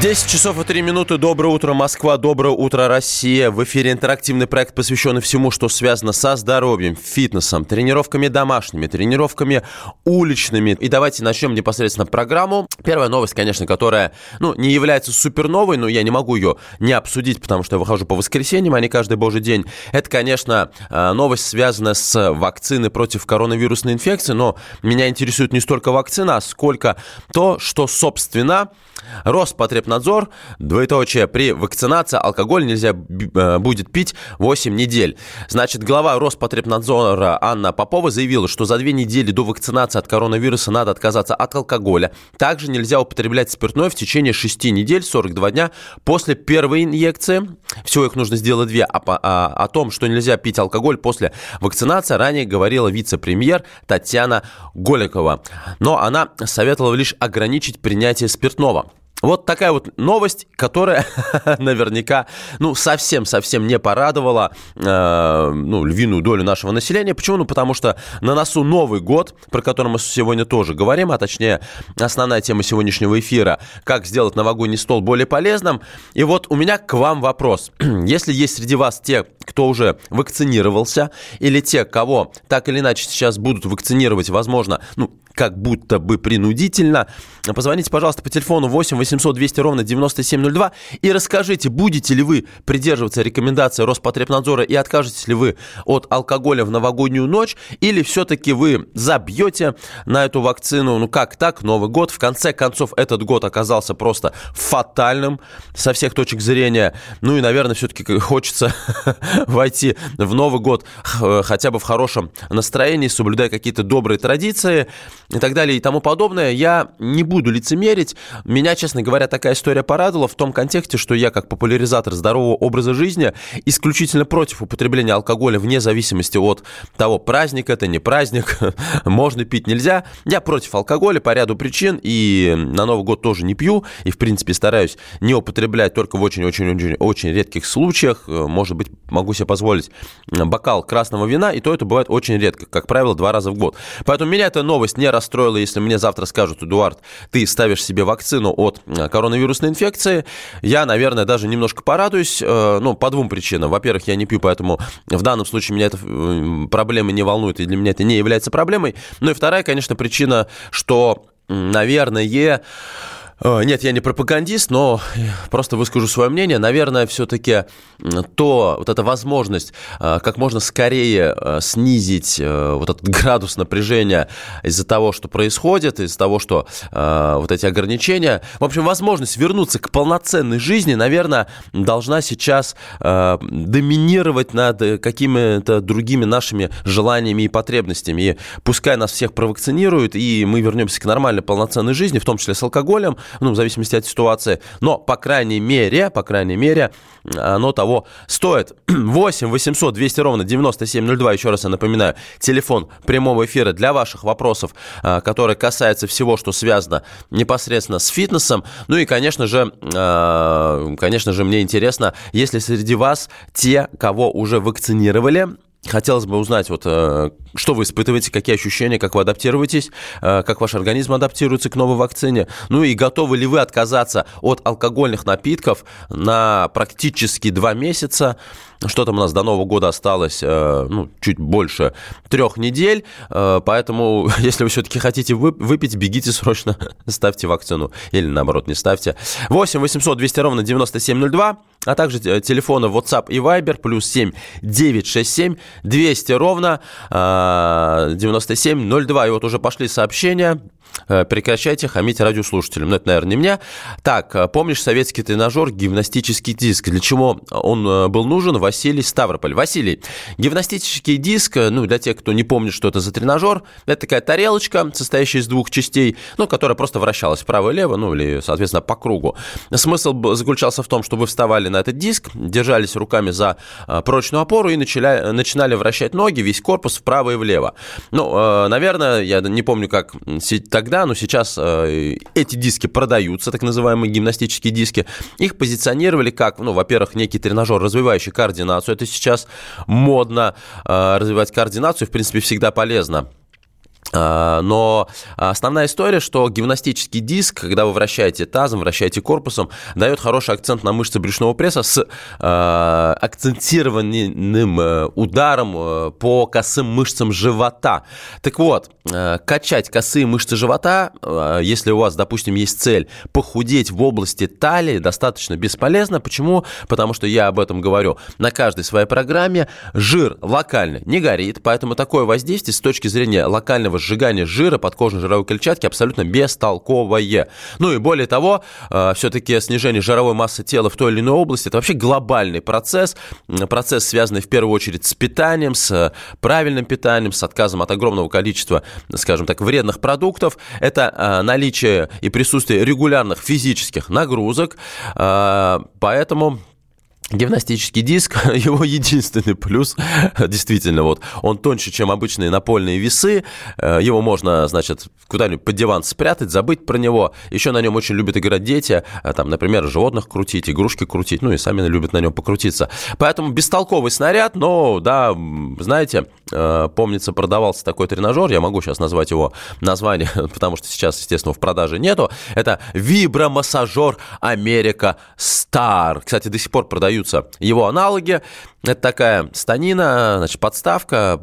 10 часов и 3 минуты. Доброе утро, Москва. Доброе утро, Россия. В эфире интерактивный проект, посвященный всему, что связано со здоровьем, фитнесом, тренировками домашними, тренировками уличными. И давайте начнем непосредственно программу. Первая новость, конечно, которая, ну, не является супер новой, но я не могу ее не обсудить, потому что я выхожу по воскресеньям, а не каждый божий день. Это, конечно, э, новость, связанная с вакциной против коронавирусной инфекции, но меня интересует не столько вакцина, а сколько то, что, собственно, Роспотребнадзор, двоеточие, при вакцинации алкоголь нельзя э, будет пить 8 недель. Значит, глава Роспотребнадзора Анна Попова заявила, что за две недели до вакцинации от коронавируса надо отказаться от алкоголя. Также нельзя употреблять спиртное в течение 6 недель, 42 дня после первой инъекции. Всего их нужно сделать две. А, а, о том, что нельзя пить алкоголь после вакцинации, ранее говорила вице-премьер Татьяна Голикова. Но она советовала лишь ограничить принятие спиртного. Вот такая вот новость, которая наверняка, ну, совсем-совсем не порадовала, э, ну, львиную долю нашего населения. Почему? Ну, потому что на носу Новый год, про который мы сегодня тоже говорим, а точнее, основная тема сегодняшнего эфира, как сделать новогодний стол более полезным. И вот у меня к вам вопрос. Если есть среди вас те, кто уже вакцинировался, или те, кого так или иначе сейчас будут вакцинировать, возможно, ну, как будто бы принудительно. Позвоните, пожалуйста, по телефону 8 800 200 ровно 9702 и расскажите, будете ли вы придерживаться рекомендаций Роспотребнадзора и откажетесь ли вы от алкоголя в новогоднюю ночь, или все-таки вы забьете на эту вакцину, ну как так, Новый год. В конце концов, этот год оказался просто фатальным со всех точек зрения. Ну и, наверное, все-таки хочется войти в Новый год хотя бы в хорошем настроении, соблюдая какие-то добрые традиции и так далее и тому подобное. Я не буду лицемерить. Меня, честно говоря, такая история порадовала в том контексте, что я, как популяризатор здорового образа жизни, исключительно против употребления алкоголя вне зависимости от того, праздник это, не праздник, можно пить, нельзя. Я против алкоголя по ряду причин, и на Новый год тоже не пью, и, в принципе, стараюсь не употреблять только в очень-очень-очень редких случаях. Может быть, могу себе позволить бокал красного вина, и то это бывает очень редко, как правило, два раза в год. Поэтому меня эта новость не расстроило, если мне завтра скажут, Эдуард, ты ставишь себе вакцину от коронавирусной инфекции. Я, наверное, даже немножко порадуюсь, э, ну, по двум причинам. Во-первых, я не пью, поэтому в данном случае меня эта э, проблема не волнует, и для меня это не является проблемой. Ну и вторая, конечно, причина, что, наверное, нет, я не пропагандист, но просто выскажу свое мнение. Наверное, все-таки то, вот эта возможность э, как можно скорее э, снизить вот этот градус напряжения из-за того, что происходит, из-за того, что вот эти ограничения. В общем, возможность вернуться к полноценной жизни, наверное, должна сейчас доминировать над какими-то другими нашими желаниями и потребностями. И пускай нас всех провакцинируют, и мы вернемся к нормальной полноценной жизни, в том числе с алкоголем, ну, в зависимости от ситуации. Но, по крайней мере, по крайней мере, оно того стоит. 8 800 200 ровно 9702, еще раз я напоминаю, телефон прямого эфира для ваших вопросов, а, которые касаются всего, что связано непосредственно с фитнесом. Ну и, конечно же, а, конечно же, мне интересно, если среди вас те, кого уже вакцинировали, Хотелось бы узнать, вот, э, что вы испытываете, какие ощущения, как вы адаптируетесь, э, как ваш организм адаптируется к новой вакцине. Ну и готовы ли вы отказаться от алкогольных напитков на практически два месяца? Что там у нас до Нового года осталось, э, ну, чуть больше трех недель, поэтому, если вы все-таки хотите выпить, бегите срочно, ставьте вакцину или, наоборот, не ставьте. 8 800 200 ровно 9702, а также телефоны WhatsApp и Viber, плюс 7 967 200 ровно 9702. А, и вот уже пошли сообщения. Э, прекращайте хамить радиослушателям. Ну, это, наверное, не меня. Так, э, помнишь советский тренажер, гимнастический диск? Для чего он э, был нужен? Василий Ставрополь. Василий, гимнастический диск, ну, для тех, кто не помнит, что это за тренажер, это такая тарелочка, состоящая из двух частей, ну, которая просто вращалась вправо и лево, ну, или, соответственно, по кругу. Смысл заключался в том, что вы вставали на этот диск, держались руками за прочную опору и начали, начинали вращать ноги, весь корпус вправо и влево. Ну, наверное, я не помню, как тогда, но сейчас э, эти диски продаются, так называемые гимнастические диски. Их позиционировали как, ну, во-первых, некий тренажер, развивающий координацию. Это сейчас модно э, развивать координацию, в принципе, всегда полезно. А, но основная история, что гимнастический диск, когда вы вращаете тазом, вращаете корпусом, дает хороший акцент на мышцы брюшного пресса с э, акцентированным э, ударом э, по косым мышцам живота. Так вот, э, качать косые мышцы живота, если у вас, допустим, есть цель похудеть в области талии, достаточно бесполезно. Почему? Потому что я об этом говорю на каждой своей программе. Жир локально не горит, поэтому такое воздействие с точки зрения локального сжигание жира подкожной жировой клетчатки абсолютно бестолковое. Ну и более того, э, все-таки снижение жировой массы тела в той или иной области – это вообще глобальный процесс, процесс, связанный в первую очередь с питанием, с правильным питанием, с отказом от огромного количества, скажем так, вредных продуктов. Это э, наличие и присутствие регулярных физических нагрузок, э, поэтому Гимнастический диск, его единственный плюс, действительно, вот, он тоньше, чем обычные напольные весы, э, его можно, значит, куда-нибудь под диван спрятать, забыть про него, еще на нем очень любят играть дети, э, там, например, животных крутить, игрушки крутить, ну и сами любят на нем покрутиться. Поэтому бестолковый снаряд, но, да, знаете, э, помнится, продавался такой тренажер, я могу сейчас назвать его название, потому что сейчас, естественно, в продаже нету, это вибромассажер Америка Star. Кстати, до сих пор продают продаются его аналоги. Это такая станина, значит, подставка,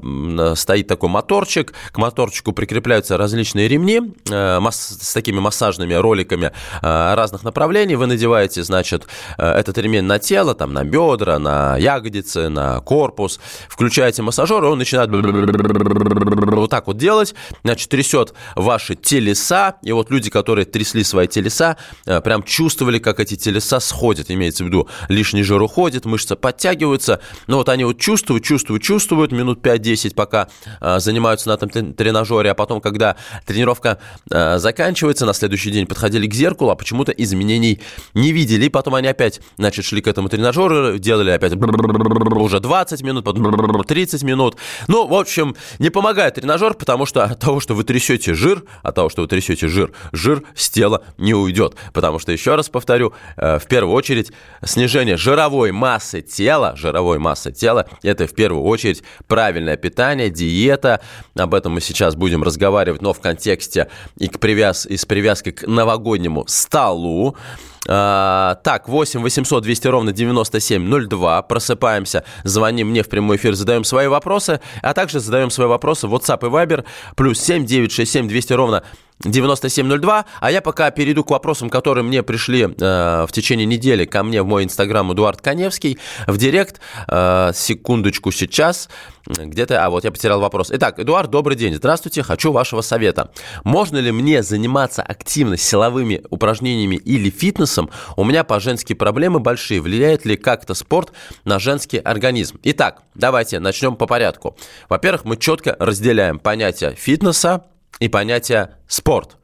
стоит такой моторчик, к моторчику прикрепляются различные ремни э, с такими массажными роликами э, разных направлений. Вы надеваете, значит, э, этот ремень на тело, там, на бедра, на ягодицы, на корпус, включаете массажер, и он начинает вот так вот делать, значит, трясет ваши телеса, и вот люди, которые трясли свои телеса, прям чувствовали, как эти телеса сходят, имеется в виду, лишний жир уходит, мышцы подтягиваются, ну вот они вот чувствуют, чувствуют, чувствуют минут 5-10, пока э, занимаются на этом тренажере, а потом, когда тренировка э, заканчивается, на следующий день подходили к зеркалу, а почему-то изменений не видели. И потом они опять, значит, шли к этому тренажеру, делали опять уже 20 минут, потом 30 минут. Ну, в общем, не помогает тренажер, потому что от того, что вы трясете жир, от того, что вы трясете жир, жир с тела не уйдет. Потому что, еще раз повторю, э, в первую очередь, снижение жировой массы тела, жировой масса тела. Это в первую очередь правильное питание, диета. Об этом мы сейчас будем разговаривать, но в контексте и, к привяз, и с привязкой к новогоднему столу. А, так, 8 800 200 ровно 9702. Просыпаемся, звоним мне в прямой эфир, задаем свои вопросы, а также задаем свои вопросы в WhatsApp и Viber. Плюс 7 967 200 ровно 9702. А я пока перейду к вопросам, которые мне пришли э, в течение недели ко мне в мой инстаграм Эдуард Коневский в директ. Э, секундочку сейчас. Где-то... А, вот я потерял вопрос. Итак, Эдуард, добрый день. Здравствуйте, хочу вашего совета. Можно ли мне заниматься активно силовыми упражнениями или фитнесом? У меня по-женски проблемы большие. Влияет ли как-то спорт на женский организм? Итак, давайте начнем по порядку. Во-первых, мы четко разделяем понятие фитнеса и понятие спорт.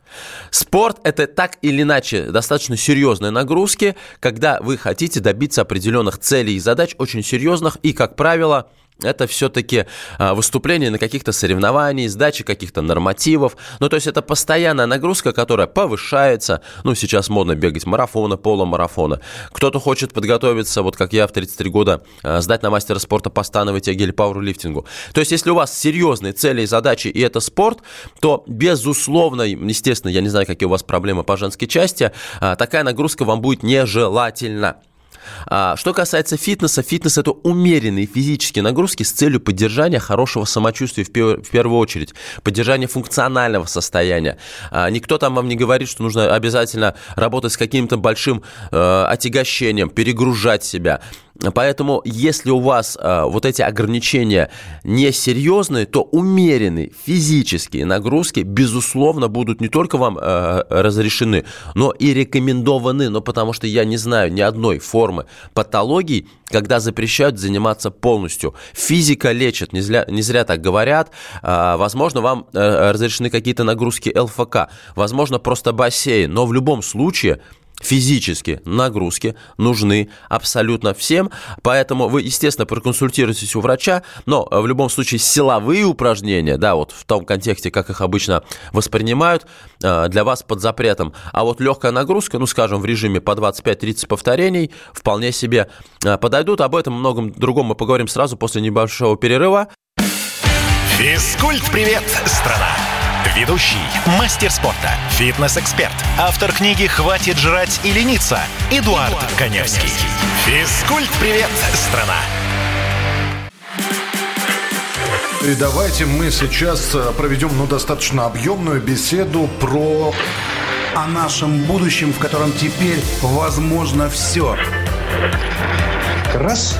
Спорт – это так или иначе достаточно серьезные нагрузки, когда вы хотите добиться определенных целей и задач очень серьезных и, как правило, это все-таки а, выступление на каких-то соревнованиях, сдача каких-то нормативов. Ну, то есть это постоянная нагрузка, которая повышается. Ну, сейчас модно бегать марафоны, полумарафоны. Кто-то хочет подготовиться, вот как я в 33 года, а, сдать на мастера спорта по становой тяге или пауэрлифтингу. То есть если у вас серьезные цели и задачи, и это спорт, то, безусловно, естественно, я не знаю, какие у вас проблемы по женской части, а, такая нагрузка вам будет нежелательна. А, что касается фитнеса, фитнес – это умеренные физические нагрузки с целью поддержания хорошего самочувствия в, первую очередь, поддержания функционального состояния. А, никто там вам не говорит, что нужно обязательно работать с каким-то большим э, отягощением, перегружать себя. Поэтому, если у вас э, вот эти ограничения несерьезные, то умеренные физические нагрузки, безусловно, будут не только вам э, разрешены, но и рекомендованы. Но потому что я не знаю ни одной формы патологии, когда запрещают заниматься полностью. Физика лечит, не зря, не зря так говорят. Э, возможно, вам разрешены какие-то нагрузки ЛФК, возможно, просто бассейн. Но в любом случае физические нагрузки нужны абсолютно всем, поэтому вы, естественно, проконсультируйтесь у врача, но э, в любом случае силовые упражнения, да, вот в том контексте, как их обычно воспринимают, э, для вас под запретом, а вот легкая нагрузка, ну, скажем, в режиме по 25-30 повторений, вполне себе э, подойдут, об этом многом другом мы поговорим сразу после небольшого перерыва. Физкульт-привет, страна! Ведущий, мастер спорта, фитнес-эксперт, автор книги «Хватит жрать и лениться» Эдуард, Эдуард Коневский. Физкульт-привет, страна! И давайте мы сейчас э, проведем ну, достаточно объемную беседу про... О нашем будущем, в котором теперь возможно все. Раз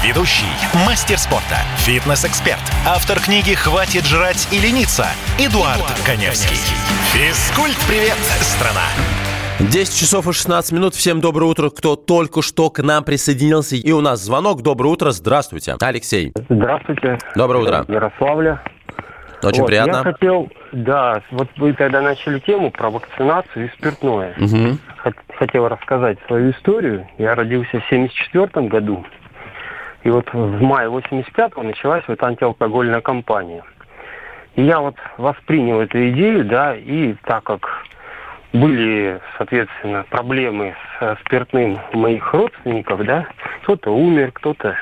Ведущий, мастер спорта, фитнес-эксперт, автор книги «Хватит жрать и лениться» Эдуард, Эдуард Коневский. Физкульт-привет, страна! 10 часов и 16 минут. Всем доброе утро, кто только что к нам присоединился. И у нас звонок. Доброе утро. Здравствуйте. Алексей. Здравствуйте. Доброе утро. Ярославля. Очень вот, приятно. Я хотел, да, вот вы когда начали тему про вакцинацию и спиртное, угу. хотел рассказать свою историю. Я родился в 74 году. И вот в мае 85-го началась вот антиалкогольная кампания. И я вот воспринял эту идею, да, и так как были, соответственно, проблемы с спиртным моих родственников, да, кто-то умер, кто-то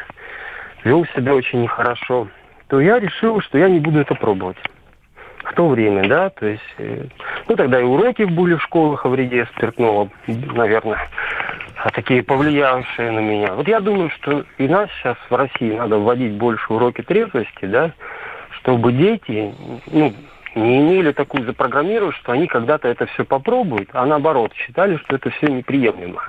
вел себя очень нехорошо, то я решил, что я не буду это пробовать. В то время, да, то есть, э, ну, тогда и уроки были в школах о вреде спиртного, наверное, такие повлиявшие на меня. Вот я думаю, что и нас сейчас в России надо вводить больше уроки трезвости, да, чтобы дети, ну, не имели такую запрограммированную, что они когда-то это все попробуют, а наоборот, считали, что это все неприемлемо.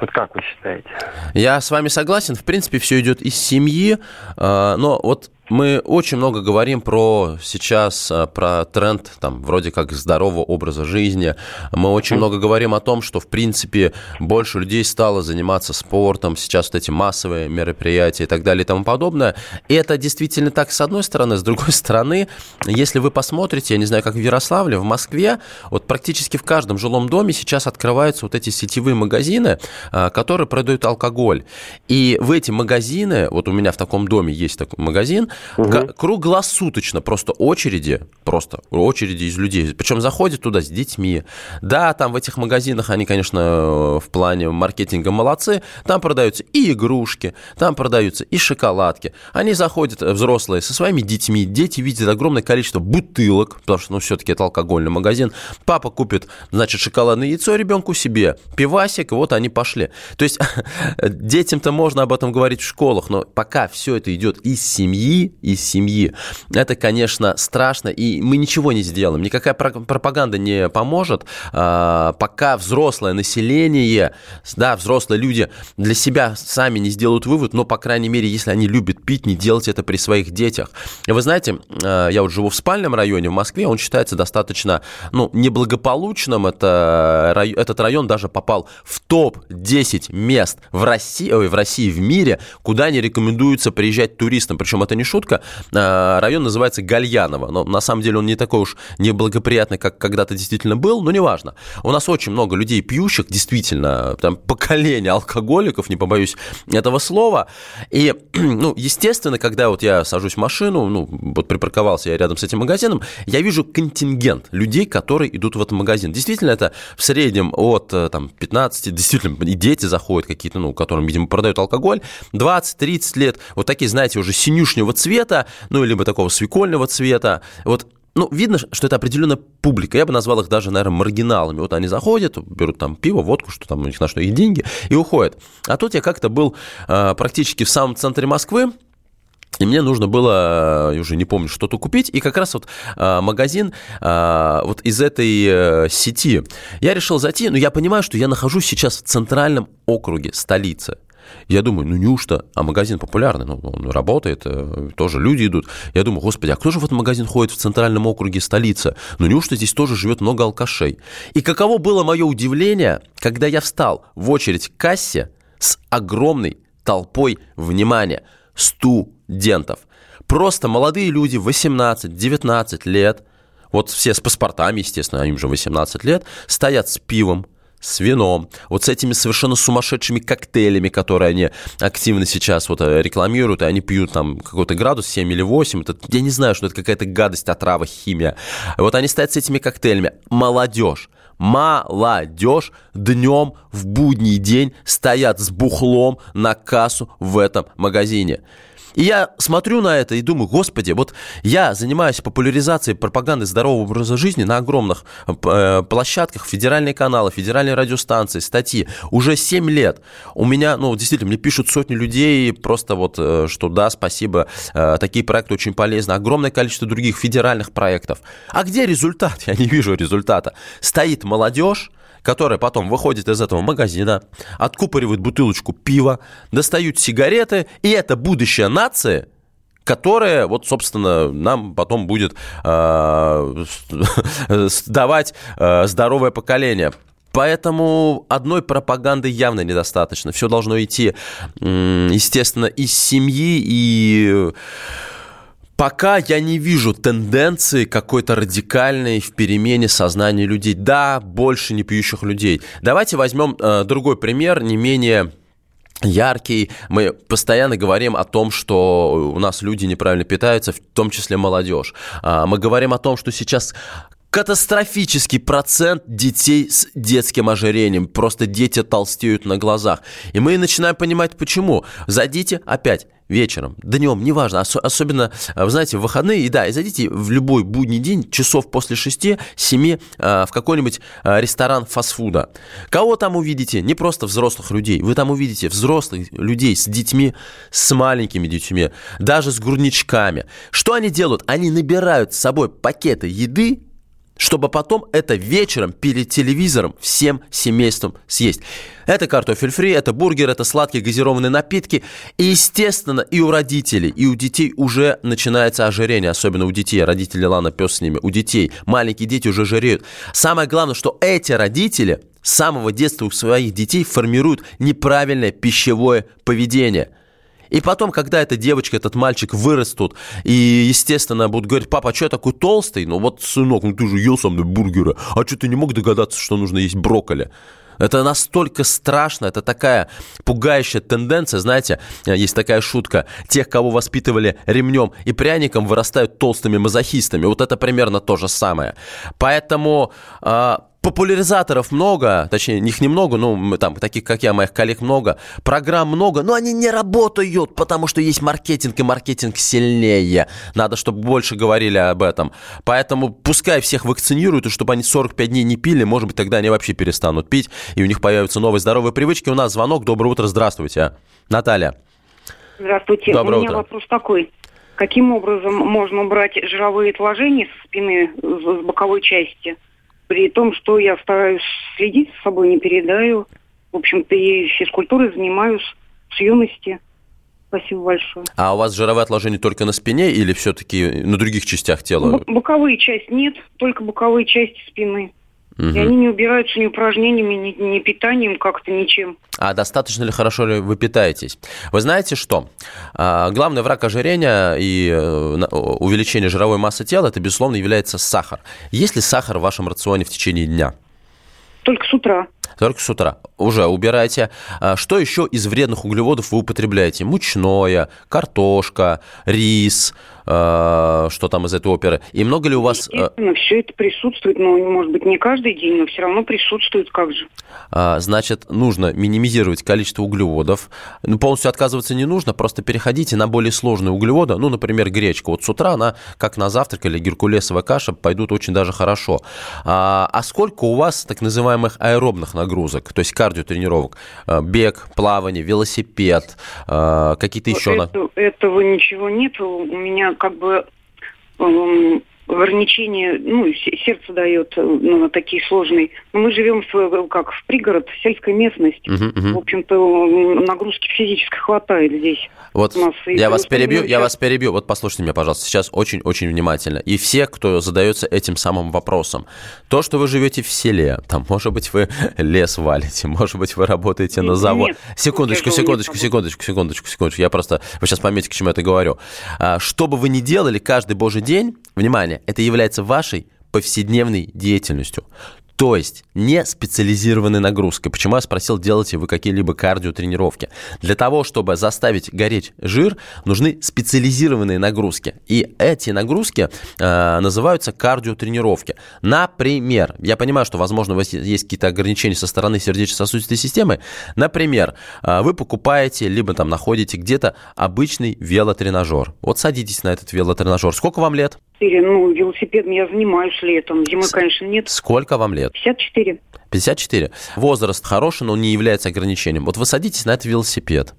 Вот как вы считаете? Я с вами согласен. В принципе, все идет из семьи. А, но вот мы очень много говорим про сейчас, э, про тренд, там, вроде как здорового образа жизни. Мы очень много говорим о том, что, в принципе, больше людей стало заниматься спортом, сейчас вот эти массовые мероприятия и так далее и тому подобное. И это действительно так, с одной стороны. С другой стороны, если вы посмотрите, я не знаю, как в Ярославле, в Москве, вот практически в каждом жилом доме сейчас открываются вот эти сетевые магазины, э, которые продают алкоголь. И в эти магазины, вот у меня в таком доме есть такой магазин, Угу. Круглосуточно просто очереди, просто очереди из людей. Причем заходят туда с детьми. Да, там в этих магазинах они, конечно, в плане маркетинга молодцы. Там продаются и игрушки, там продаются и шоколадки. Они заходят, э, взрослые, со своими детьми. Дети видят огромное количество бутылок, потому что, ну, все-таки это алкогольный магазин. Папа купит, значит, шоколадное яйцо ребенку себе, пивасик, и вот они пошли. То есть детям-то можно об этом говорить в школах, но пока все это идет из семьи, из семьи. Это, конечно, страшно, и мы ничего не сделаем. Никакая пропаганда не поможет, а, пока взрослое население, да, взрослые люди для себя сами не сделают вывод, но, по крайней мере, если они любят пить, не делать это при своих детях. Вы знаете, а, я вот живу в спальном районе в Москве, он считается достаточно, ну, неблагополучным. Это, этот район даже попал в топ-10 мест в России, ой, в России, в мире, куда не рекомендуется приезжать туристам. Причем это не шутка. А, район называется Гальяново, но на самом деле он не такой уж неблагоприятный, как когда-то действительно был, но неважно. У нас очень много людей пьющих, действительно, там поколение алкоголиков, не побоюсь этого слова. И, ну, естественно, когда вот я сажусь в машину, ну, вот припарковался я рядом с этим магазином, я вижу контингент людей, которые идут в этот магазин. Действительно, это в среднем от э, там, 15, действительно, и дети заходят какие-то, ну, которым, видимо, продают алкоголь, 20-30 лет, вот такие, знаете, уже синюшнего цвета, ну, либо такого свекольного цвета. Вот ну, видно, что это определенная публика. Я бы назвал их даже, наверное, маргиналами. Вот они заходят, берут там пиво, водку, что там у них на что их деньги, и уходят. А тут я как-то был э, практически в самом центре Москвы, и мне нужно было, уже не помню, что-то купить. И как раз вот э, магазин э, вот из этой э, сети я решил зайти. Но я понимаю, что я нахожусь сейчас в центральном округе столицы. Я думаю, ну неужто, а магазин популярный, ну, он работает, э, тоже люди идут. Я думаю, господи, а кто же в этот магазин ходит в центральном округе столицы? Ну неужто здесь тоже живет много алкашей? И каково было мое удивление, когда я встал в очередь к кассе с огромной толпой внимания студентов. Просто молодые люди, 18-19 лет, вот все с паспортами, естественно, им же 18 лет, стоят с пивом, с вином, вот с этими совершенно сумасшедшими коктейлями, которые они активно сейчас вот э, рекламируют, и они пьют там какой-то градус 7 или 8, это, я не знаю, что это какая-то гадость, отрава, химия. Вот они стоят с этими коктейлями. Молодежь молодежь днем в будний день стоят с бухлом на кассу в этом магазине. И я смотрю на это и думаю, господи, вот я занимаюсь популяризацией пропаганды здорового образа жизни на огромных э, площадках, федеральные каналы, федеральные радиостанции, статьи. Уже 7 лет. У меня, ну, действительно, мне пишут сотни людей просто вот, э, что да, спасибо, э, такие проекты очень полезны. Огромное количество других федеральных проектов. А где результат? Я не вижу результата. Стоит молодежь, которые потом выходят из этого магазина, откупоривают бутылочку пива, достают сигареты, и это будущая нация, которая, вот, собственно, нам потом будет э, давать э, здоровое поколение. Поэтому одной пропаганды явно недостаточно. Все должно идти, естественно, из семьи и Пока я не вижу тенденции какой-то радикальной в перемене сознания людей. Да, больше не пьющих людей. Давайте возьмем э, другой пример, не менее яркий. Мы постоянно говорим о том, что у нас люди неправильно питаются, в том числе молодежь. А, мы говорим о том, что сейчас катастрофический процент детей с детским ожирением. Просто дети толстеют на глазах. И мы начинаем понимать, почему. Зайдите опять вечером, днем, неважно, ос- особенно, вы знаете, в выходные, и да, и зайдите в любой будний день, часов после шести, семи, э, в какой-нибудь э, ресторан фастфуда. Кого там увидите? Не просто взрослых людей, вы там увидите взрослых людей с детьми, с маленькими детьми, даже с грудничками. Что они делают? Они набирают с собой пакеты еды, чтобы потом это вечером перед телевизором всем семейством съесть. Это картофель фри, это бургер, это сладкие газированные напитки. И, естественно, и у родителей, и у детей уже начинается ожирение, особенно у детей. Родители, ладно, пес с ними, у детей. Маленькие дети уже жиреют. Самое главное, что эти родители с самого детства у своих детей формируют неправильное пищевое поведение – и потом, когда эта девочка, этот мальчик вырастут, и, естественно, будут говорить, папа, а что я такой толстый? Ну вот, сынок, ну ты же ел со мной бургеры, а что ты не мог догадаться, что нужно есть брокколи? Это настолько страшно, это такая пугающая тенденция, знаете, есть такая шутка, тех, кого воспитывали ремнем и пряником, вырастают толстыми мазохистами. Вот это примерно то же самое. Поэтому а, популяризаторов много, точнее, их немного, ну, там, таких, как я, моих коллег много, программ много, но они не работают, потому что есть маркетинг, и маркетинг сильнее. Надо, чтобы больше говорили об этом. Поэтому пускай всех вакцинируют, и чтобы они 45 дней не пили, может быть, тогда они вообще перестанут пить, и у них появятся новые здоровые привычки. У нас звонок. Доброе утро, здравствуйте. Наталья. Здравствуйте. Доброе у меня утро. вопрос такой. Каким образом можно убрать жировые отложения со спины, с боковой части? При том, что я стараюсь следить за собой, не передаю. В общем-то, и физкультурой занимаюсь с юности. Спасибо большое. А у вас жировые отложения только на спине или все-таки на других частях тела? Бо- боковые части нет, только боковые части спины. И Мгм. они не убираются ни упражнениями, ни, ни питанием, как-то ничем. А достаточно ли хорошо ли вы питаетесь? Вы знаете что? А, Главный враг ожирения и э, увеличения жировой массы тела, это, безусловно, является сахар. Есть ли сахар в вашем рационе в течение дня? Только с утра. Только с утра. Уже убирайте. А Что еще из вредных углеводов вы употребляете? Мучное, картошка, рис, что там из этой оперы. И много ли у вас... Э, Естественно, все это присутствует, но, может быть, не каждый день, но все равно присутствует, как же. Э, значит, нужно минимизировать количество углеводов. Ну, полностью отказываться не нужно, просто переходите на более сложные углеводы. Ну, например, гречка. Вот с утра она, как на завтрак или геркулесовая каша, пойдут очень даже хорошо. А, а сколько у вас так называемых аэробных нагрузок, то есть кардиотренировок? Бег, плавание, велосипед, какие-то еще... Это, этого ничего нет. У меня как бы ограничение, ну, сердце дает ну, такие сложные. Но мы живем в, как в пригород, в сельской местности. Uh-huh, uh-huh. В общем-то, нагрузки физической хватает здесь. Вот я вас перебью, я вас перебью. Вот послушайте меня, пожалуйста, сейчас очень-очень внимательно. И все, кто задается этим самым вопросом. То, что вы живете в селе, там, может быть, вы лес валите, может быть, вы работаете на заводе. Секундочку, секундочку, секундочку, секундочку, секундочку. Я просто, вы сейчас поймете, к чему я это говорю. А, что бы вы ни делали каждый божий день, внимание, это является вашей повседневной деятельностью. То есть не специализированной нагрузкой. Почему я спросил, делаете вы какие-либо кардиотренировки? Для того, чтобы заставить гореть жир, нужны специализированные нагрузки. И эти нагрузки э, называются кардиотренировки. Например, я понимаю, что, возможно, у вас есть какие-то ограничения со стороны сердечно-сосудистой системы. Например, э, вы покупаете, либо там находите где-то обычный велотренажер. Вот садитесь на этот велотренажер. Сколько вам лет? 54. Ну, велосипедом я занимаюсь летом. Зимой, конечно, нет. Сколько вам лет? 54. 54. Возраст хороший, но он не является ограничением. Вот вы садитесь на этот велосипед.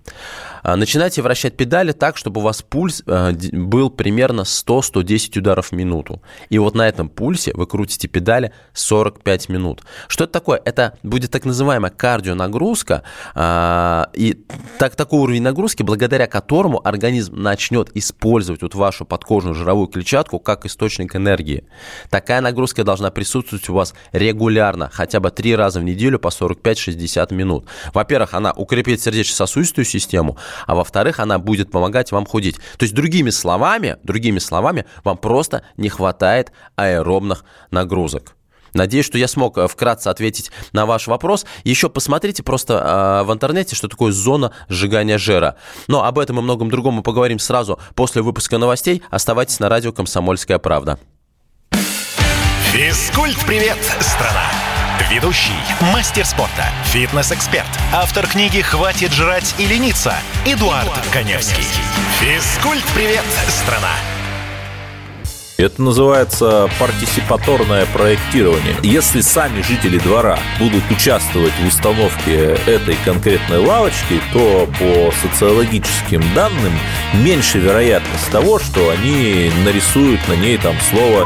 А, начинайте вращать педали так, чтобы у вас пульс а, был примерно 100-110 ударов в минуту. И вот на этом пульсе вы крутите педали 45 минут. Что это такое? Это будет так называемая кардионагрузка, а, и так, такой уровень нагрузки, благодаря которому организм начнет использовать вот вашу подкожную жировую клетчатку как источник энергии. Такая нагрузка должна присутствовать у вас регулярно, хотя бы три раза в неделю по 45-60 минут. Во-первых, она укрепит сердечно-сосудистую систему, а во-вторых, она будет помогать вам худеть. То есть, другими словами, другими словами, вам просто не хватает аэробных нагрузок. Надеюсь, что я смог э, вкратце ответить на ваш вопрос. Еще посмотрите просто э, в интернете, что такое зона сжигания жира. Но об этом и многом другом мы поговорим сразу после выпуска новостей. Оставайтесь на радио «Комсомольская правда». Физкульт-привет, страна! Ведущий, мастер спорта, фитнес-эксперт, автор книги «Хватит жрать и лениться» Эдуард, Эдуард Коневский. Физкульт-привет, страна! Это называется партисипаторное проектирование. Если сами жители двора будут участвовать в установке этой конкретной лавочки, то по социологическим данным меньше вероятность того, что они нарисуют на ней там слово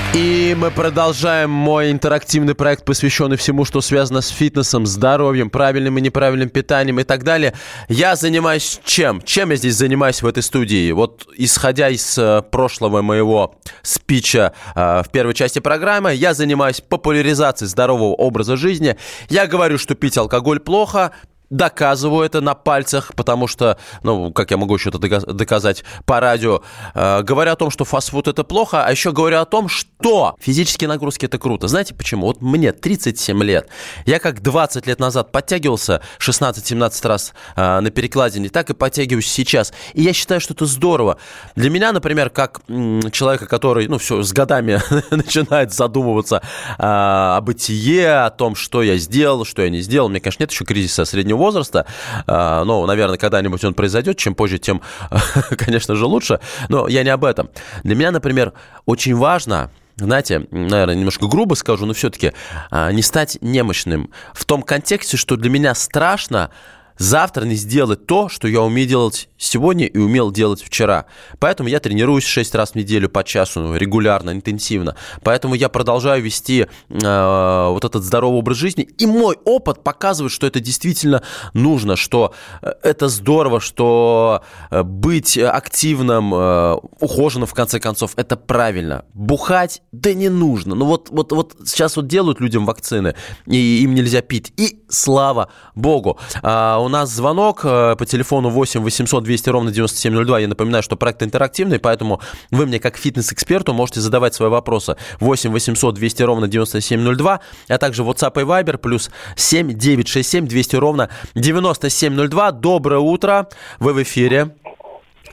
И мы продолжаем мой интерактивный проект, посвященный всему, что связано с фитнесом, здоровьем, правильным и неправильным питанием и так далее. Я занимаюсь чем? Чем я здесь занимаюсь в этой студии? Вот исходя из э, прошлого моего спича э, в первой части программы, я занимаюсь популяризацией здорового образа жизни. Я говорю, что пить алкоголь плохо, доказываю это на пальцах, потому что, ну, как я могу еще это доказать по радио, э, говорю о том, что фастфуд это плохо, а еще говорю о том, что физические нагрузки это круто. Знаете почему? Вот мне 37 лет. Я как 20 лет назад подтягивался 16-17 раз э, на перекладине, так и подтягиваюсь сейчас. И я считаю, что это здорово. Для меня, например, как м, человека, который, ну, все, с годами начинает задумываться э, о бытие, о том, что я сделал, что я не сделал. Мне, конечно, нет еще кризиса среднего возраста. А, ну, наверное, когда-нибудь он произойдет. Чем позже, тем, конечно же, лучше. Но я не об этом. Для меня, например, очень важно знаете, наверное, немножко грубо скажу, но все-таки а, не стать немощным в том контексте, что для меня страшно завтра не сделать то, что я умею делать сегодня и умел делать вчера. Поэтому я тренируюсь 6 раз в неделю по часу регулярно, интенсивно. Поэтому я продолжаю вести э, вот этот здоровый образ жизни. И мой опыт показывает, что это действительно нужно, что э, это здорово, что э, быть активным, э, ухоженным, в конце концов, это правильно. Бухать, да не нужно. Ну вот, вот, вот сейчас вот делают людям вакцины, и им нельзя пить. И слава богу. А, у нас звонок э, по телефону 8 800 200 ровно 9702. Я напоминаю, что проект интерактивный, поэтому вы мне как фитнес-эксперту можете задавать свои вопросы 8 800 200 ровно 9702, а также WhatsApp и Viber плюс 7 967 200 ровно 9702. Доброе утро, вы в эфире.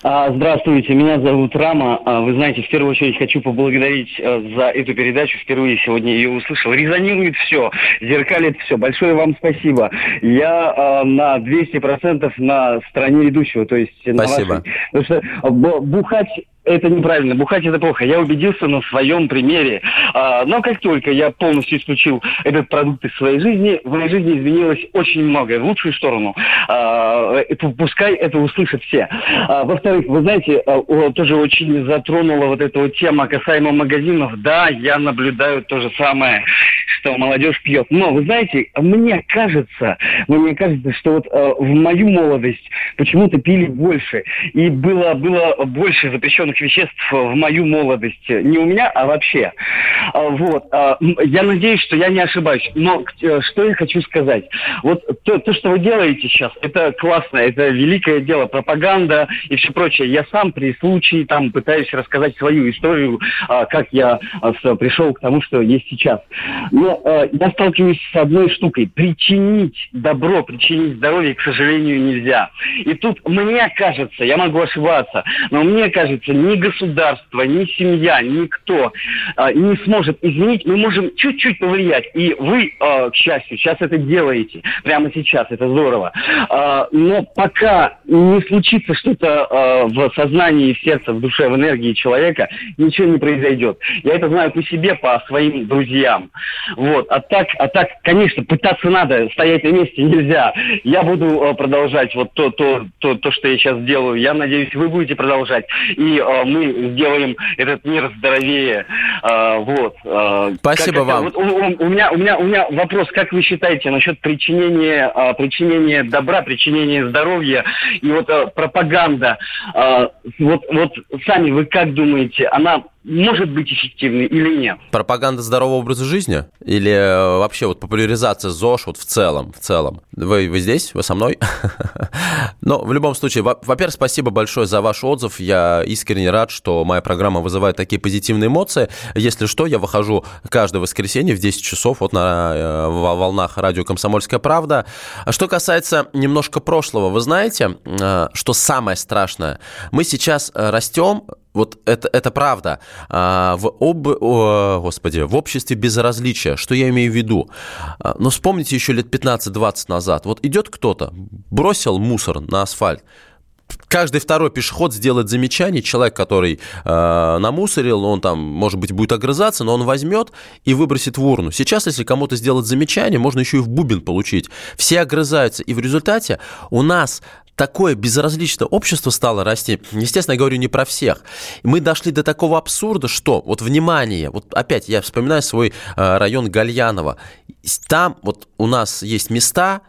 А, здравствуйте, меня зовут Рама. А, вы знаете, в первую очередь хочу поблагодарить э, за эту передачу. Впервые сегодня ее услышал. Резонирует все, зеркалит все. Большое вам спасибо. Я а, на 200% на стороне ведущего, то есть спасибо. на вашей. Потому что бухать это неправильно, бухать это плохо. Я убедился на своем примере. А, но как только я полностью исключил этот продукт из своей жизни, в моей жизни изменилось очень многое в лучшую сторону. А, пускай это услышат все. А, во-вторых, вы знаете, а, тоже очень затронула вот эта вот тема касаемо магазинов. Да, я наблюдаю то же самое, что молодежь пьет. Но, вы знаете, мне кажется, мне кажется, что вот а, в мою молодость почему-то пили больше. И было, было больше запрещенных наркотических веществ в мою молодость. Не у меня, а вообще. А, вот. А, я надеюсь, что я не ошибаюсь. Но э, что я хочу сказать. Вот то, то, что вы делаете сейчас, это классно, это великое дело, пропаганда и все прочее. Я сам при случае там пытаюсь рассказать свою историю, а, как я пришел к тому, что есть сейчас. Но я сталкиваюсь с одной штукой. Причинить добро, причинить здоровье, к сожалению, нельзя. И тут мне кажется, я могу ошибаться, но мне кажется, ни государство, ни семья, никто э, не сможет изменить. Мы можем чуть-чуть повлиять. И вы, э, к счастью, сейчас это делаете. Прямо сейчас. Это здорово. Э, но пока не случится что-то э, в сознании, в сердце, в душе, в энергии человека, ничего не произойдет. Я это знаю по себе, по своим друзьям. Вот. А так, а так, конечно, пытаться надо, стоять на месте нельзя. Я буду продолжать вот то, то, то, то, что я сейчас делаю. Я надеюсь, вы будете продолжать. И э, мы сделаем этот мир здоровее. А, вот. А, Спасибо как, вам. Вот, у, у, меня, у, меня, у меня вопрос, как вы считаете насчет причинения, причинения добра, причинения здоровья и вот пропаганда? Вот, вот сами вы как думаете, она может быть эффективной или нет. Пропаганда здорового образа жизни? Или э, вообще вот популяризация ЗОЖ вот в целом? В целом? Вы, вы здесь? Вы со мной? Но в любом случае, во-первых, спасибо большое за ваш отзыв. Я искренне рад, что моя программа вызывает такие позитивные эмоции. Если что, я выхожу каждое воскресенье в 10 часов вот на э, волнах радио «Комсомольская правда». Что касается немножко прошлого, вы знаете, э, что самое страшное? Мы сейчас растем вот это, это правда. А, в, об, о, господи, в обществе безразличия. Что я имею в виду? А, но вспомните еще лет 15-20 назад. Вот идет кто-то, бросил мусор на асфальт, каждый второй пешеход сделает замечание, человек, который э, намусорил, он там, может быть, будет огрызаться, но он возьмет и выбросит в урну. Сейчас, если кому-то сделать замечание, можно еще и в бубен получить. Все огрызаются, и в результате у нас такое безразличное общество стало расти. Естественно, я говорю не про всех. Мы дошли до такого абсурда, что, вот внимание, вот опять я вспоминаю свой э, район Гальянова. Там вот у нас есть места,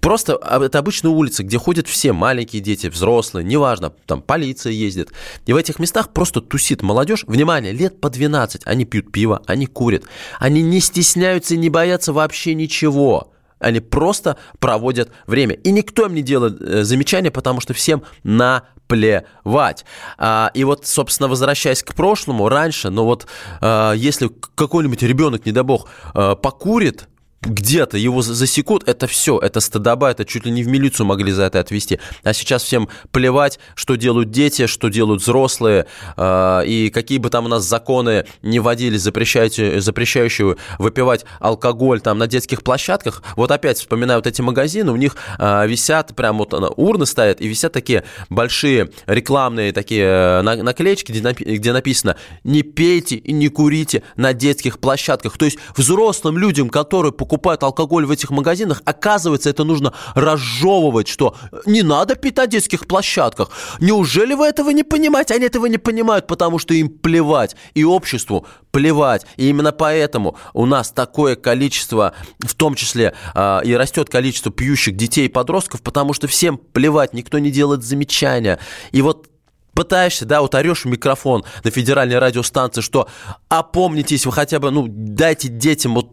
Просто а, это обычные улицы, где ходят все маленькие дети, взрослые, неважно, там полиция ездит. И в этих местах просто тусит молодежь. Внимание, лет по 12. Они пьют пиво, они курят. Они не стесняются и не боятся вообще ничего. Они просто проводят время. И никто им не делает э, замечания, потому что всем наплевать. А, и вот, собственно, возвращаясь к прошлому, раньше, но вот а, если какой-нибудь ребенок, не дай бог, а, покурит, где-то его засекут, это все, это стыдоба, это чуть ли не в милицию могли за это отвести. А сейчас всем плевать, что делают дети, что делают взрослые, а, и какие бы там у нас законы не вводили, запрещающие, запрещающие выпивать алкоголь там на детских площадках. Вот опять вспоминаю вот эти магазины, у них а, висят, прям вот урны стоят, и висят такие большие рекламные такие э, наклеечки, где написано «Не пейте и не курите на детских площадках». То есть взрослым людям, которые покупают покупают алкоголь в этих магазинах, оказывается, это нужно разжевывать, что не надо пить на детских площадках. Неужели вы этого не понимаете? Они этого не понимают, потому что им плевать. И обществу плевать. И именно поэтому у нас такое количество, в том числе э, и растет количество пьющих детей и подростков, потому что всем плевать, никто не делает замечания. И вот пытаешься, да, вот орешь в микрофон на федеральной радиостанции, что опомнитесь, вы хотя бы, ну, дайте детям вот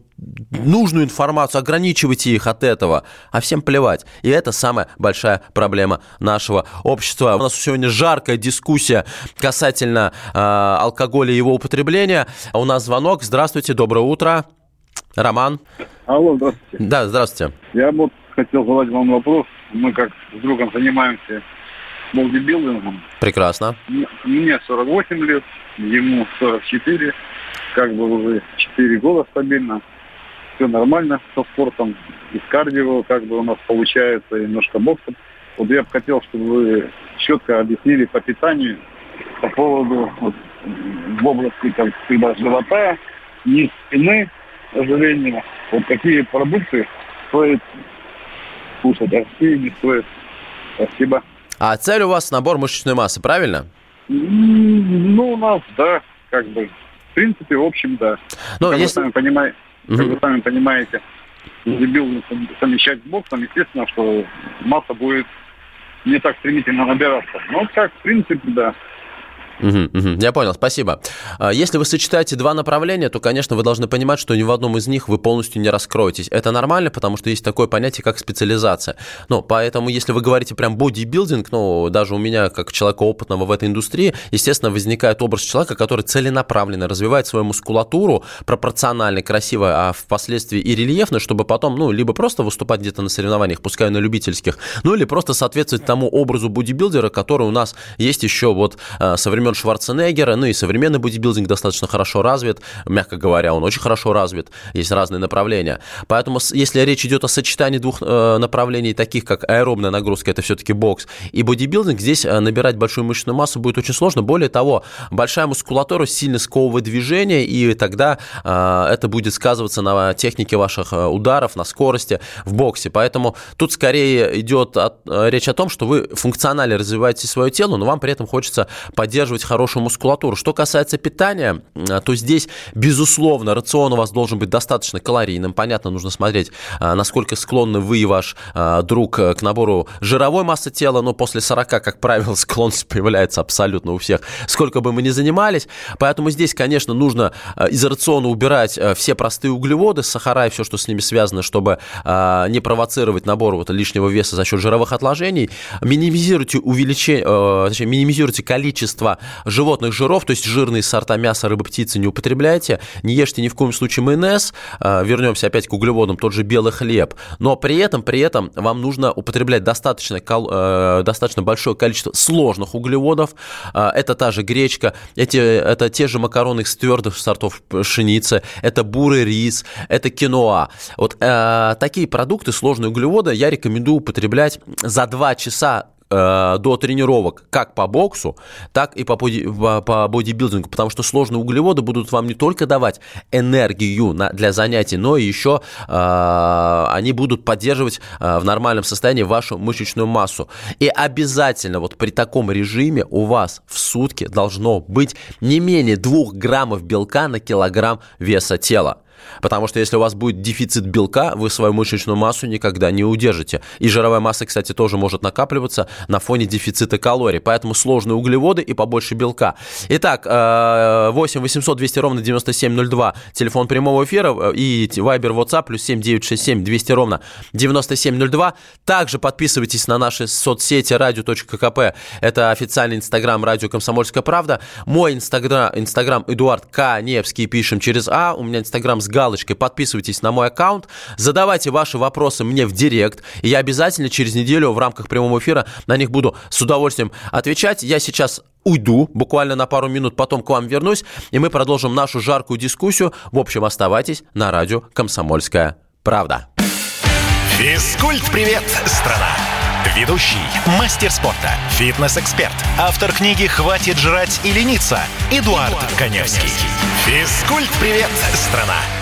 нужную информацию, ограничивайте их от этого, а всем плевать. И это самая большая проблема нашего общества. У нас сегодня жаркая дискуссия касательно э, алкоголя и его употребления. А у нас звонок. Здравствуйте, доброе утро. Роман. Алло, здравствуйте. Да, здравствуйте. Я вот хотел задать вам вопрос. Мы как с другом занимаемся бодибилдингом. Прекрасно. Мне 48 лет, ему 44. Как бы уже 4 года стабильно. Все нормально со спортом. И с кардио как бы у нас получается, немножко боксом. Вот я бы хотел, чтобы вы четко объяснили по питанию по поводу вот, в области как, когда живота, низ спины, ожирения. Вот какие продукты стоит кушать, а какие не стоит. Спасибо. А цель у вас набор мышечной массы, правильно? Ну, у нас, да, как бы. В принципе, в общем, да. Ну, как, если... вы сами понимаете, угу. как вы сами понимаете, дебил совмещать с боксом, естественно, что масса будет не так стремительно набираться. Но как, в принципе, да. Угу, угу, я понял, спасибо. А, если вы сочетаете два направления, то, конечно, вы должны понимать, что ни в одном из них вы полностью не раскроетесь. Это нормально, потому что есть такое понятие, как специализация. Ну, поэтому, если вы говорите прям бодибилдинг, ну, даже у меня, как человека опытного в этой индустрии, естественно, возникает образ человека, который целенаправленно развивает свою мускулатуру пропорционально, красиво, а впоследствии и рельефно, чтобы потом, ну, либо просто выступать где-то на соревнованиях, пускай на любительских, ну, или просто соответствовать тому образу бодибилдера, который у нас есть еще вот а, со времен Шварценеггера, ну и современный бодибилдинг достаточно хорошо развит, мягко говоря, он очень хорошо развит, есть разные направления. Поэтому, если речь идет о сочетании двух э, направлений, таких как аэробная нагрузка, это все-таки бокс, и бодибилдинг, здесь э, набирать большую мышечную массу будет очень сложно. Более того, большая мускулатура сильно сковывает движение, и тогда э, это будет сказываться на технике ваших ударов, на скорости в боксе. Поэтому тут скорее идет речь о том, что вы функционально развиваете свое тело, но вам при этом хочется поддерживать поддерживать хорошую мускулатуру. Что касается питания, а, то здесь, безусловно, рацион у вас должен быть достаточно калорийным. Понятно, нужно смотреть, а, насколько склонны вы и ваш а, друг к набору жировой массы тела, но после 40, как правило, склонность появляется абсолютно у всех, сколько бы мы ни занимались. Поэтому здесь, конечно, нужно из рациона убирать все простые углеводы, сахара и все, что с ними связано, чтобы не провоцировать набор вот лишнего веса за счет жировых отложений. Минимизируйте увеличение, точнее, минимизируйте количество животных жиров, то есть жирные сорта мяса, рыбы, птицы не употребляйте, не ешьте ни в коем случае майонез, а, вернемся опять к углеводам, тот же белый хлеб, но при этом, при этом вам нужно употреблять достаточно, э, достаточно большое количество сложных углеводов, а, это та же гречка, эти, это те же макароны из твердых сортов пшеницы, это бурый рис, это киноа. Вот э, такие продукты, сложные углеводы, я рекомендую употреблять за 2 часа Э, до тренировок как по боксу, так и по, боди, по, по бодибилдингу, потому что сложные углеводы будут вам не только давать энергию на, для занятий, но и еще э, они будут поддерживать э, в нормальном состоянии вашу мышечную массу. И обязательно вот при таком режиме у вас в сутки должно быть не менее 2 граммов белка на килограмм веса тела. Потому что если у вас будет дефицит белка, вы свою мышечную массу никогда не удержите. И жировая масса, кстати, тоже может накапливаться на фоне дефицита калорий. Поэтому сложные углеводы и побольше белка. Итак, 8 800 200 ровно 9702, телефон прямого эфира э, и Viber, WhatsApp, плюс 7 967 200 ровно 9702. Также подписывайтесь на наши соцсети радио.кп. Это официальный инстаграм радио «Комсомольская правда». Мой инстаграм, инстаграм Эдуард Каневский, пишем через А. У меня инстаграм с галочкой подписывайтесь на мой аккаунт, задавайте ваши вопросы мне в директ, и я обязательно через неделю в рамках прямого эфира на них буду с удовольствием отвечать. Я сейчас уйду буквально на пару минут, потом к вам вернусь, и мы продолжим нашу жаркую дискуссию. В общем, оставайтесь на радио «Комсомольская правда». Физкульт-привет, страна! Ведущий, мастер спорта, фитнес-эксперт, автор книги «Хватит жрать и лениться» Эдуард, Эдуард Коневский. Физкульт-привет, страна!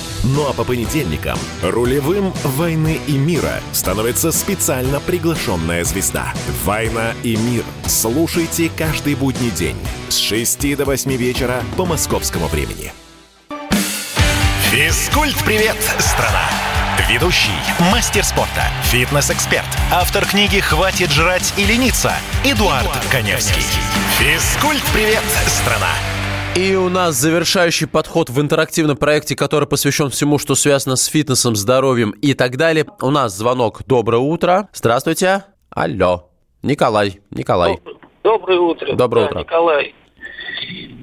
Ну а по понедельникам рулевым «Войны и мира» становится специально приглашенная звезда. «Война и мир». Слушайте каждый будний день с 6 до 8 вечера по московскому времени. Физкульт-привет, страна! Ведущий, мастер спорта, фитнес-эксперт, автор книги «Хватит жрать и лениться» Эдуард, Эдуард Коневский. Физкульт-привет, страна! И у нас завершающий подход в интерактивном проекте, который посвящен всему, что связано с фитнесом, здоровьем и так далее. У нас звонок. Доброе утро. Здравствуйте. Алло. Николай. Николай. Доброе утро. Доброе да, утро. Николай.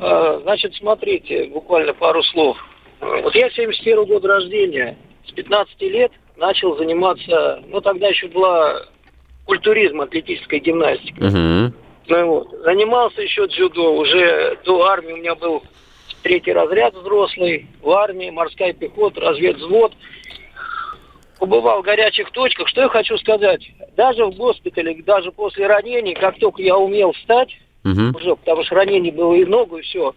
А, значит, смотрите, буквально пару слов. Вот я 71 год рождения. С 15 лет начал заниматься, ну тогда еще была культуризм, атлетическая гимнастика. Угу. Ну, вот. Занимался еще дзюдо. Уже до армии у меня был третий разряд взрослый. В армии, морская пехота, разведвзвод. Побывал в горячих точках. Что я хочу сказать? Даже в госпитале, даже после ранений, как только я умел встать, угу. уже, потому что ранений было и ногу, и все,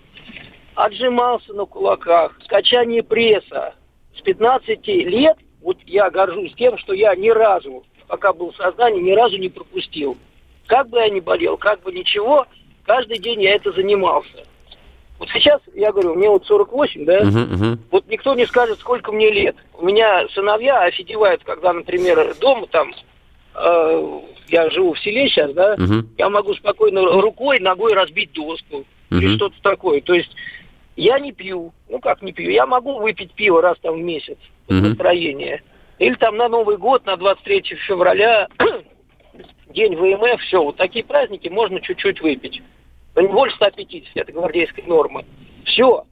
отжимался на кулаках, скачание пресса. С 15 лет вот я горжусь тем, что я ни разу, пока был в сознании, ни разу не пропустил. Как бы я ни болел, как бы ничего, каждый день я это занимался. Вот сейчас, я говорю, мне вот 48, да, uh-huh, uh-huh. вот никто не скажет, сколько мне лет. У меня сыновья офигевают, когда, например, дома там, э, я живу в селе сейчас, да, uh-huh. я могу спокойно рукой, ногой разбить доску uh-huh. или что-то такое. То есть я не пью, ну как не пью, я могу выпить пиво раз там в месяц, uh-huh. настроение. Или там на Новый год, на 23 февраля день ВМФ, все, вот такие праздники можно чуть-чуть выпить. Но не больше 150, это гвардейская норма. Все.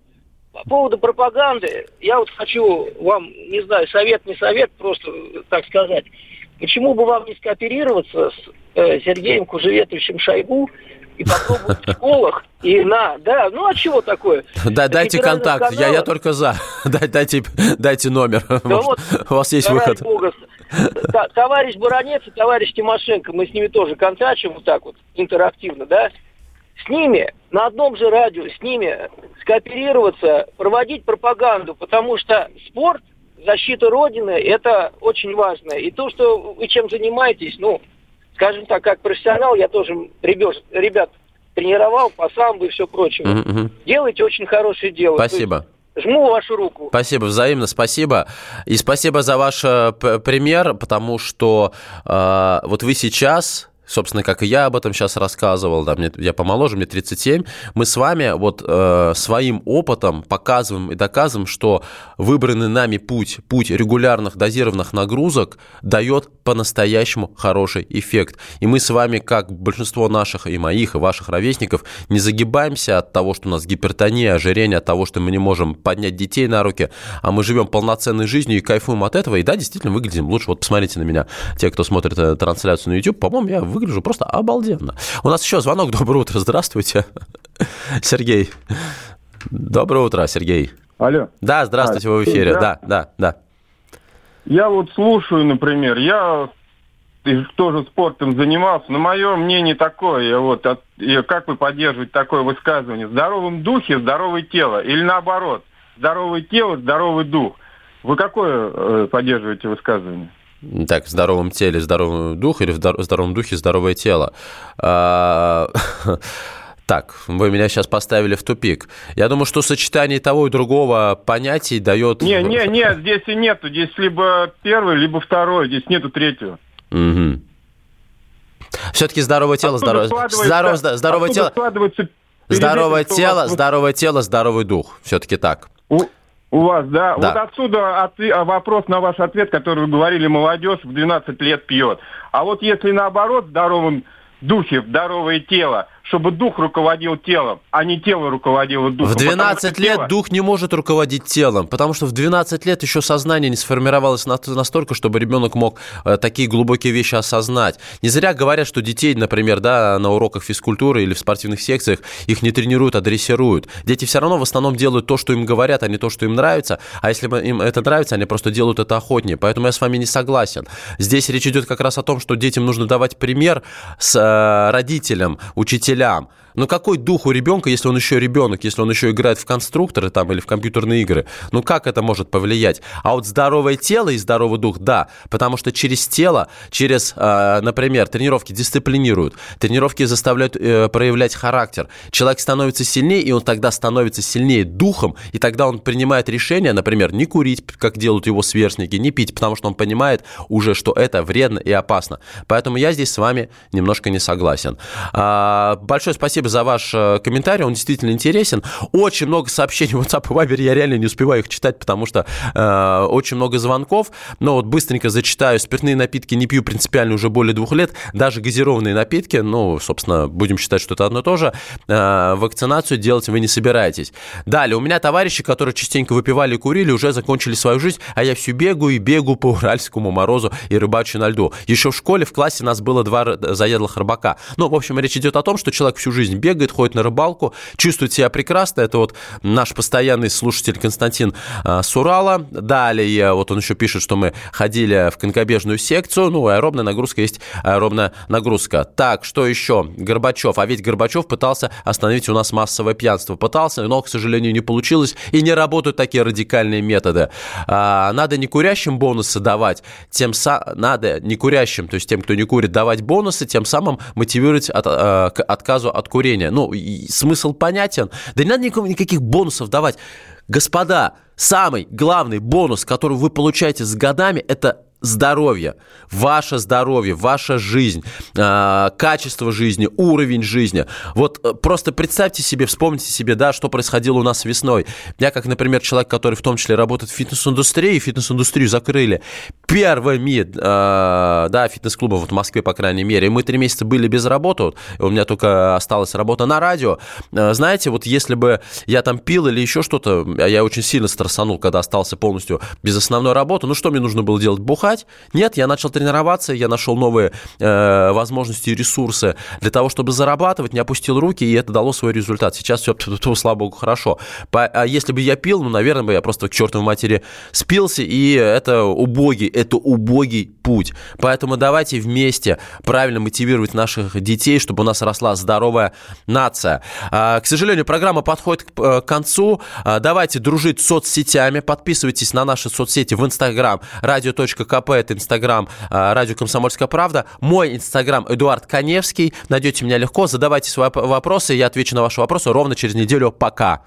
По поводу пропаганды, я вот хочу вам, не знаю, совет, не совет, просто так сказать. Почему бы вам не скооперироваться с э, Сергеем Кужеветовичем Шойгу и попробовать в школах и на, да, ну а чего такое? Да, дайте контакт, я, я только за. Дайте, дайте номер. Да Может, вот, у вас есть выход. Бога, товарищ Баранец и товарищ Тимошенко, мы с ними тоже контачим вот так вот интерактивно, да, с ними на одном же радио, с ними скооперироваться, проводить пропаганду, потому что спорт, защита Родины, это очень важно. И то, что вы чем занимаетесь, ну, скажем так, как профессионал, я тоже ребят, ребят тренировал по самбо и все прочее. Мгм. Делаете очень хорошее дело. Спасибо. Жму вашу руку. Спасибо, взаимно спасибо. И спасибо за ваш э, пример, потому что э, вот вы сейчас собственно, как и я об этом сейчас рассказывал, да, мне, я помоложе, мне 37, мы с вами вот э, своим опытом показываем и доказываем, что выбранный нами путь, путь регулярных дозированных нагрузок дает по-настоящему хороший эффект. И мы с вами, как большинство наших и моих, и ваших ровесников, не загибаемся от того, что у нас гипертония, ожирение, от того, что мы не можем поднять детей на руки, а мы живем полноценной жизнью и кайфуем от этого, и да, действительно выглядим лучше. Вот посмотрите на меня, те, кто смотрит э, трансляцию на YouTube, по-моему, я выгляжу просто обалденно. У нас еще звонок. Доброе утро, здравствуйте. Сергей. Доброе утро, Сергей. Алло. Да, здравствуйте, А, вы в эфире. Да, да. да. Я вот слушаю, например, я тоже спортом занимался, но мое мнение такое, я вот, от- как вы поддерживаете такое высказывание? В здоровом духе здоровое тело, или наоборот, здоровое тело, здоровый дух. Вы какое э, поддерживаете высказывание? Так, в здоровом теле здоровый дух или в здоровом духе здоровое тело? А, так, вы меня сейчас поставили в тупик. Я думаю, что сочетание того и другого понятий дает... Не, не, не, здесь и нету. Здесь либо первый, либо второй. Здесь нету третьего. Угу. Все-таки здоровое тело, здоровое, здоровое, здоровое тело, здоровое тело, здоровое тело, здоровый дух. Все-таки так. У, у вас, да? да. Вот отсюда от, а, вопрос на ваш ответ, который вы говорили, молодежь в 12 лет пьет. А вот если наоборот здоровым духе, здоровое тело, чтобы дух руководил телом, а не тело руководило духом. В 12 лет тело... дух не может руководить телом, потому что в 12 лет еще сознание не сформировалось настолько, чтобы ребенок мог э, такие глубокие вещи осознать. Не зря говорят, что детей, например, да, на уроках физкультуры или в спортивных секциях их не тренируют, а дрессируют. Дети все равно в основном делают то, что им говорят, а не то, что им нравится. А если им это нравится, они просто делают это охотнее. Поэтому я с вами не согласен. Здесь речь идет как раз о том, что детям нужно давать пример с э, родителям, учителям, учителям. Ну какой дух у ребенка, если он еще ребенок, если он еще играет в конструкторы там или в компьютерные игры? Ну как это может повлиять? А вот здоровое тело и здоровый дух, да, потому что через тело, через, э, например, тренировки дисциплинируют, тренировки заставляют э, проявлять характер. Человек становится сильнее, и он тогда становится сильнее духом, и тогда он принимает решение, например, не курить, как делают его сверстники, не пить, потому что он понимает уже, что это вредно и опасно. Поэтому я здесь с вами немножко не согласен. А, большое спасибо за ваш э, комментарий, он действительно интересен. Очень много сообщений в WhatsApp и Viber, я реально не успеваю их читать, потому что э, очень много звонков. Но вот быстренько зачитаю. Спиртные напитки не пью принципиально уже более двух лет. Даже газированные напитки, ну, собственно, будем считать, что это одно и то же, э, вакцинацию делать вы не собираетесь. Далее, у меня товарищи, которые частенько выпивали и курили, уже закончили свою жизнь, а я все бегаю и бегу по уральскому морозу и рыбачу на льду. Еще в школе в классе нас было два заедлых рыбака. Ну, в общем, речь идет о том, что человек всю жизнь бегает, ходит на рыбалку, чувствует себя прекрасно. Это вот наш постоянный слушатель Константин а, Сурала. Далее, вот он еще пишет, что мы ходили в конькобежную секцию. Ну, аэробная нагрузка есть аэробная нагрузка. Так, что еще? Горбачев. А ведь Горбачев пытался остановить у нас массовое пьянство. Пытался, но, к сожалению, не получилось. И не работают такие радикальные методы. А, надо не курящим бонусы давать, тем са... надо не курящим, то есть тем, кто не курит, давать бонусы, тем самым мотивировать от, а, к отказу от курения зрения. Ну, смысл понятен. Да не надо никаких, никаких бонусов давать. Господа, самый главный бонус, который вы получаете с годами, это здоровье, ваше здоровье, ваша жизнь, э, качество жизни, уровень жизни. Вот э, просто представьте себе, вспомните себе, да, что происходило у нас весной. Я, как, например, человек, который в том числе работает в фитнес-индустрии, фитнес-индустрию закрыли первыми, э, да, фитнес-клубов вот в Москве, по крайней мере. Мы три месяца были без работы, вот, у меня только осталась работа на радио. Э, знаете, вот если бы я там пил или еще что-то, я очень сильно стрессанул, когда остался полностью без основной работы, ну что мне нужно было делать? Бухать? Бухать. Нет, я начал тренироваться, я нашел новые э, возможности и ресурсы для того, чтобы зарабатывать, не опустил руки, и это дало свой результат. Сейчас все, слава богу, хорошо. По, а если бы я пил, ну, наверное, бы я просто к чертовой матери спился, и это убогий, это убогий путь. Поэтому давайте вместе правильно мотивировать наших детей, чтобы у нас росла здоровая нация. А, к сожалению, программа подходит к, э, концу. А, давайте дружить с соцсетями, подписывайтесь на наши соцсети в Инстаграм, радио.кп КП, это Инстаграм а, Радио Комсомольская правда. Мой Инстаграм Эдуард Коневский. Найдете меня легко, задавайте свои вопросы, я отвечу на ваши вопросы ровно через неделю. Пока.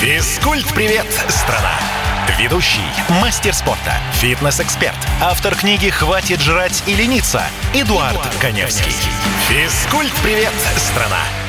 Физкульт-привет, страна! Ведущий, мастер спорта, фитнес-эксперт, автор книги «Хватит жрать и лениться» Эдуард, Эдуард Коневский. Физкульт-привет, страна!